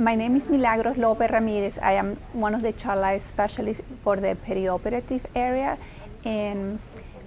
My name is Milagros Lopez Ramirez. I am one of the child life specialists for the perioperative area. And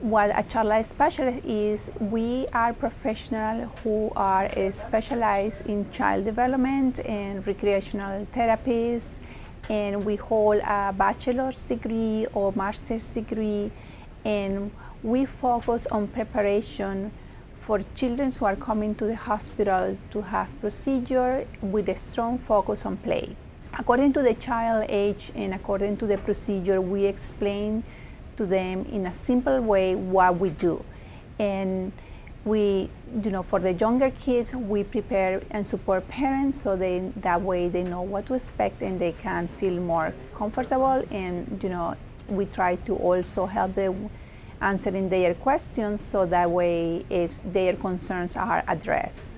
what a child life specialist is, we are professionals who are eh, specialized in child development and recreational therapists. And we hold a bachelor's degree or master's degree. And we focus on preparation for children who are coming to the hospital to have procedure with a strong focus on play. According to the child age and according to the procedure, we explain to them in a simple way what we do. And we, you know, for the younger kids, we prepare and support parents so they, that way they know what to expect and they can feel more comfortable. And, you know, we try to also help them answering their questions so that way is their concerns are addressed.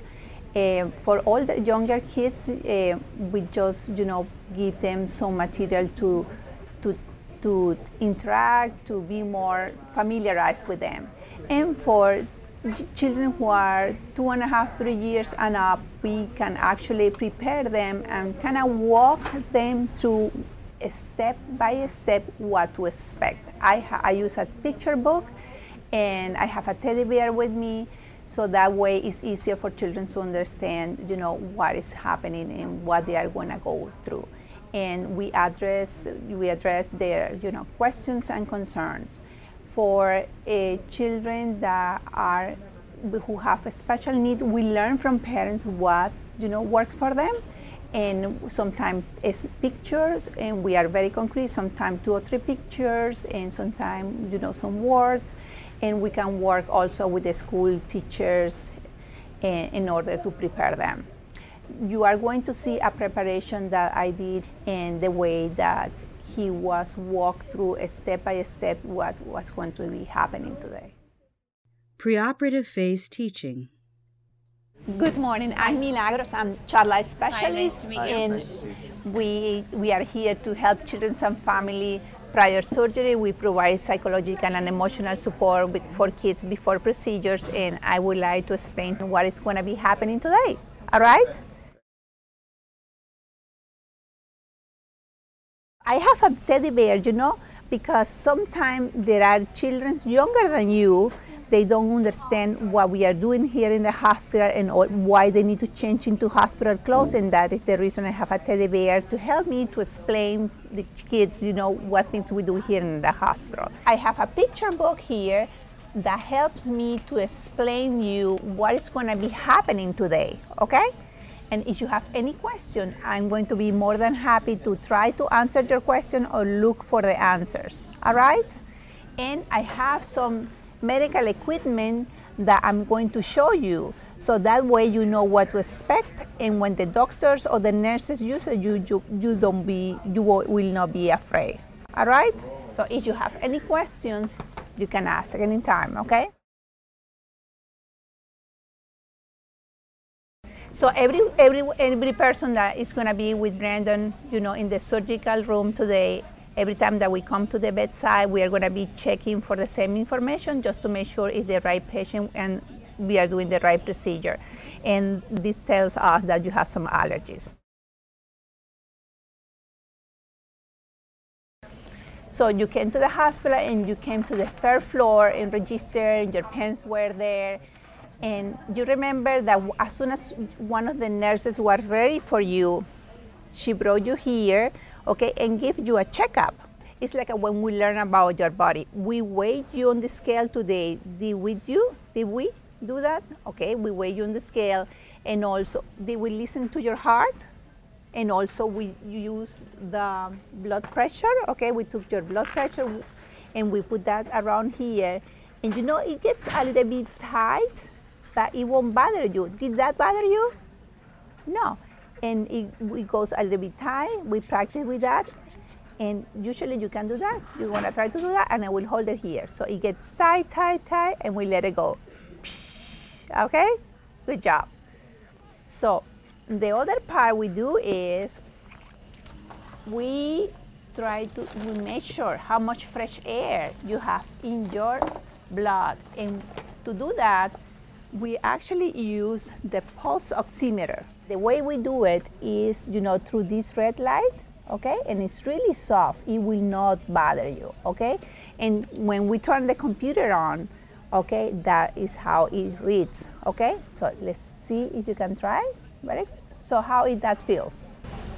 Uh, for all the younger kids, uh, we just you know give them some material to to to interact, to be more familiarized with them. And for children who are two and a half, three years and up, we can actually prepare them and kind of walk them through step by step what to expect. I, I use a picture book and I have a teddy bear with me so that way it's easier for children to understand you know what is happening and what they are going to go through. And we address we address their you know questions and concerns. For uh, children that are who have a special need we learn from parents what you know works for them and sometimes it's pictures and we are very concrete sometimes two or three pictures and sometimes you know some words. And we can work also with the school teachers in, in order to prepare them. You are going to see a preparation that i did and the way that he was walked through step by step what was going to be happening today. Preoperative phase teaching Good morning. I'm Milagros. I'm child life specialist, Hi, nice and we we are here to help children and family prior surgery. We provide psychological and emotional support with, for kids before procedures, and I would like to explain what is going to be happening today. All right? I have a teddy bear, you know, because sometimes there are children younger than you they don't understand what we are doing here in the hospital and why they need to change into hospital clothes. And that is the reason I have a teddy bear to help me to explain the kids, you know, what things we do here in the hospital. I have a picture book here that helps me to explain you what is going to be happening today, okay? And if you have any question, I'm going to be more than happy to try to answer your question or look for the answers, all right? And I have some medical equipment that I'm going to show you. So that way you know what to expect and when the doctors or the nurses use it, you, you, you don't be, you will not be afraid. All right? So if you have any questions, you can ask anytime, okay? So every, every, every person that is gonna be with Brandon, you know, in the surgical room today, Every time that we come to the bedside, we are going to be checking for the same information just to make sure it's the right patient and we are doing the right procedure. And this tells us that you have some allergies. So you came to the hospital and you came to the third floor and registered, your pens were there. And you remember that as soon as one of the nurses was ready for you, she brought you here okay, and give you a checkup. It's like when we learn about your body. We weigh you on the scale today. Did we do? Did we do that? Okay, we weigh you on the scale, And also, they will listen to your heart. And also, we use the blood pressure. Okay, we took your blood pressure and we put that around here. And you know, it gets a little bit tight, but it won't bother you. Did that bother you? And it, it goes a little bit tight. We practice with that. And usually you can do that. You want to try to do that, and I will hold it here. So it gets tight, tight, tight, and we let it go. Okay? Good job. So the other part we do is we try to we measure how much fresh air you have in your blood. And to do that, we actually use the pulse oximeter. The way we do it is, you know, through this red light, okay? And it's really soft. It will not bother you, okay? And when we turn the computer on, okay, that is how it reads, okay? So let's see if you can try. Ready? So how it that feels?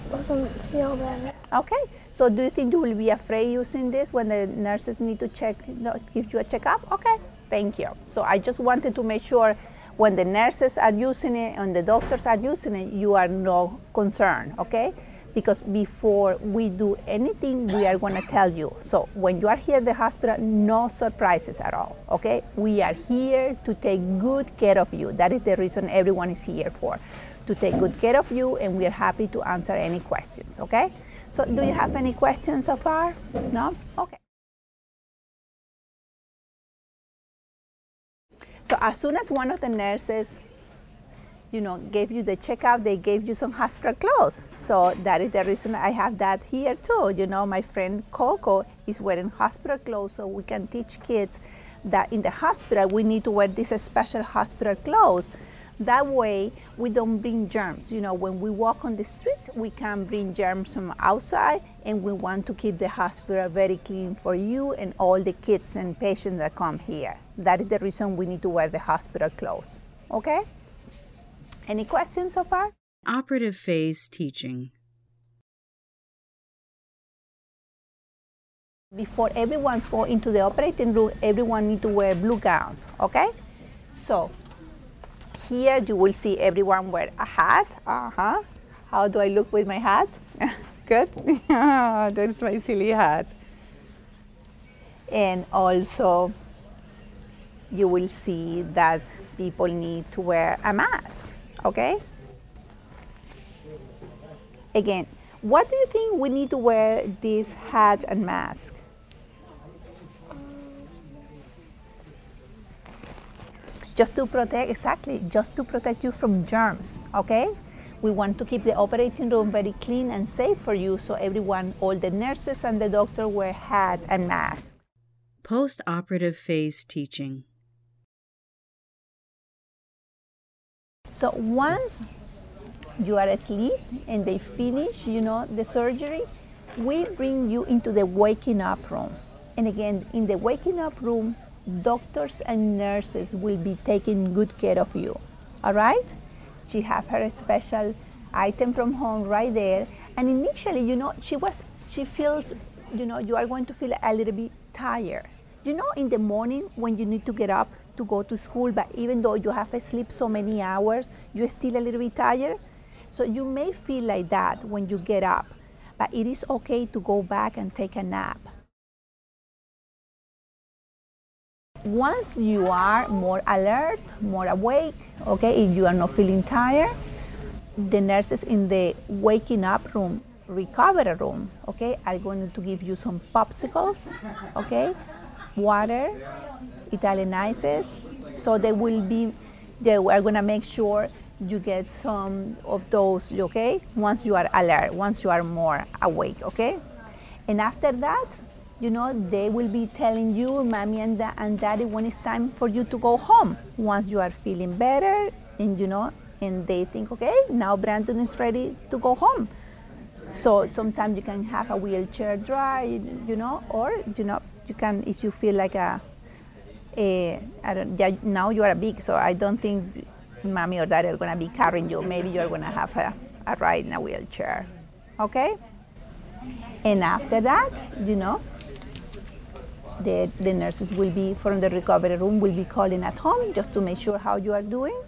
Doesn't feel bad. Okay. So do you think you will be afraid using this when the nurses need to check, you know, give you a checkup? Okay. Thank you. So I just wanted to make sure when the nurses are using it and the doctors are using it, you are no concerned, okay? Because before we do anything, we are to tell you. So when you are here at the hospital, no surprises at all, okay? We are here to take good care of you. That is the reason everyone is here for, to take good care of you, and we are happy to answer any questions, okay? So do you have any questions so far? No? Okay. So as soon as one of the nurses, you know, gave you the checkup, they gave you some hospital clothes. So that is the reason I have that here too. You know, my friend Coco is wearing hospital clothes, so we can teach kids that in the hospital we need to wear these special hospital clothes. That way we don't bring germs. You know, when we walk on the street, we can bring germs from outside and we want to keep the hospital very clean for you and all the kids and patients that come here. That is the reason we need to wear the hospital clothes. Okay? Any questions so far? Operative phase teaching. Before everyone's go into the operating room, everyone need to wear blue gowns, okay? So here you will see everyone wear a hat. Uh-huh. How do I look with my hat? Good. There's my silly hat. And also you will see that people need to wear a mask, okay? Again, what do you think we need to wear this hat and mask? Just to protect, exactly, just to protect you from germs, okay? We want to keep the operating room very clean and safe for you, so everyone, all the nurses and the doctor wear hats and masks. Post operative phase teaching. So once you are asleep and they finish, you know, the surgery, we bring you into the waking up room. And again, in the waking up room, doctors and nurses will be taking good care of you. All right? She have her special item from home right there. And initially, you know, she was she feels, you know, you are going to feel a little bit tired. You know, in the morning when you need to get up to go to school, but even though you have slept so many hours, you're still a little bit tired. So you may feel like that when you get up, but it is okay to go back and take a nap. Once you are more alert, more awake, okay, if you are not feeling tired, the nurses in the waking up room, recovery room, okay, are going to give you some popsicles, okay, water, Italian ices, so they will be, they are going to make sure you get some of those, okay, once you are alert, once you are more awake, okay? And after that, you know, they will be telling you, mommy and, da- and daddy, when it's time for you to go home. Once you are feeling better, and you know, and they think, okay, now Brandon is ready to go home. So sometimes you can have a wheelchair drive, you know, or you know, you can if you feel like a, a I don't, yeah, now you are big, so I don't think mommy or daddy are gonna be carrying you. Maybe you're gonna have a, a ride in a wheelchair, okay? And after that, you know, the, the nurses will be from the recovery room will be calling at home just to make sure how you are doing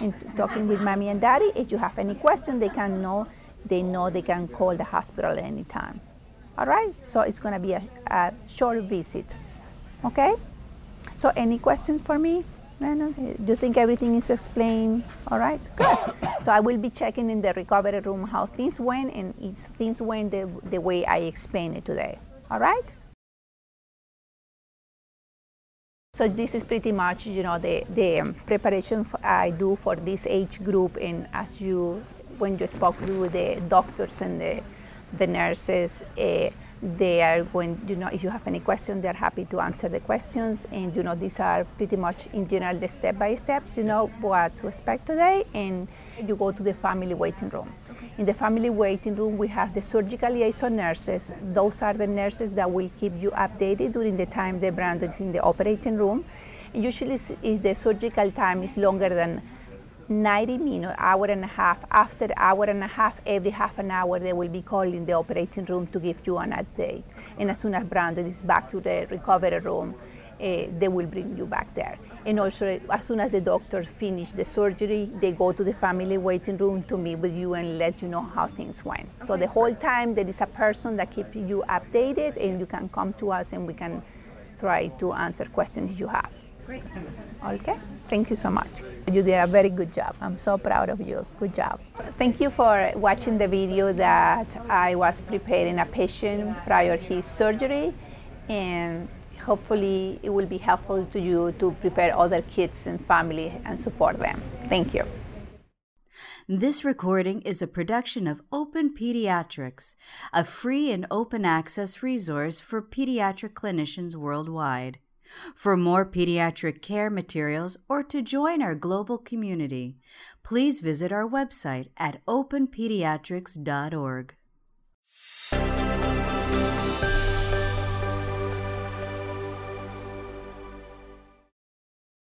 and talking with mommy and daddy. If you have any question, they can know they know they can call the hospital anytime. All right, so it's gonna be a, a short visit. Okay, so any questions for me? Do you think everything is explained? All right, good. so I will be checking in the recovery room how things went and if things went the, the way I explained it today. All right? So this is pretty much, you know, the, the um, preparation I do for this age group and as you, when you spoke to the doctors and the, the nurses, uh, they are going, you know, if you have any questions, they're happy to answer the questions. And, you know, these are pretty much in general the step by steps, you know, what to expect today. And you go to the family waiting room. In the family waiting room, we have the surgical liaison nurses. Those are the nurses that will keep you updated during the time the Brandon is in the operating room. Usually, if the surgical time is longer than 90 minutes, hour and a half. After hour and a half, every half an hour, they will be calling the operating room to give you an update. And as soon as Brandon is back to the recovery room, uh, they will bring you back there. And also, as soon as the doctor finish the surgery, they go to the family waiting room to meet with you and let you know how things went. Okay. So the whole time, there is a person that keeps you updated, and you can come to us and we can try to answer questions you have. Great. Okay. Thank you so much. You did a very good job. I'm so proud of you. Good job. Thank you for watching the video that I was preparing a patient prior his surgery and hopefully it will be helpful to you to prepare other kids and family and support them. Thank you. This recording is a production of Open Pediatrics, a free and open access resource for pediatric clinicians worldwide. For more pediatric care materials or to join our global community, please visit our website at openpediatrics.org.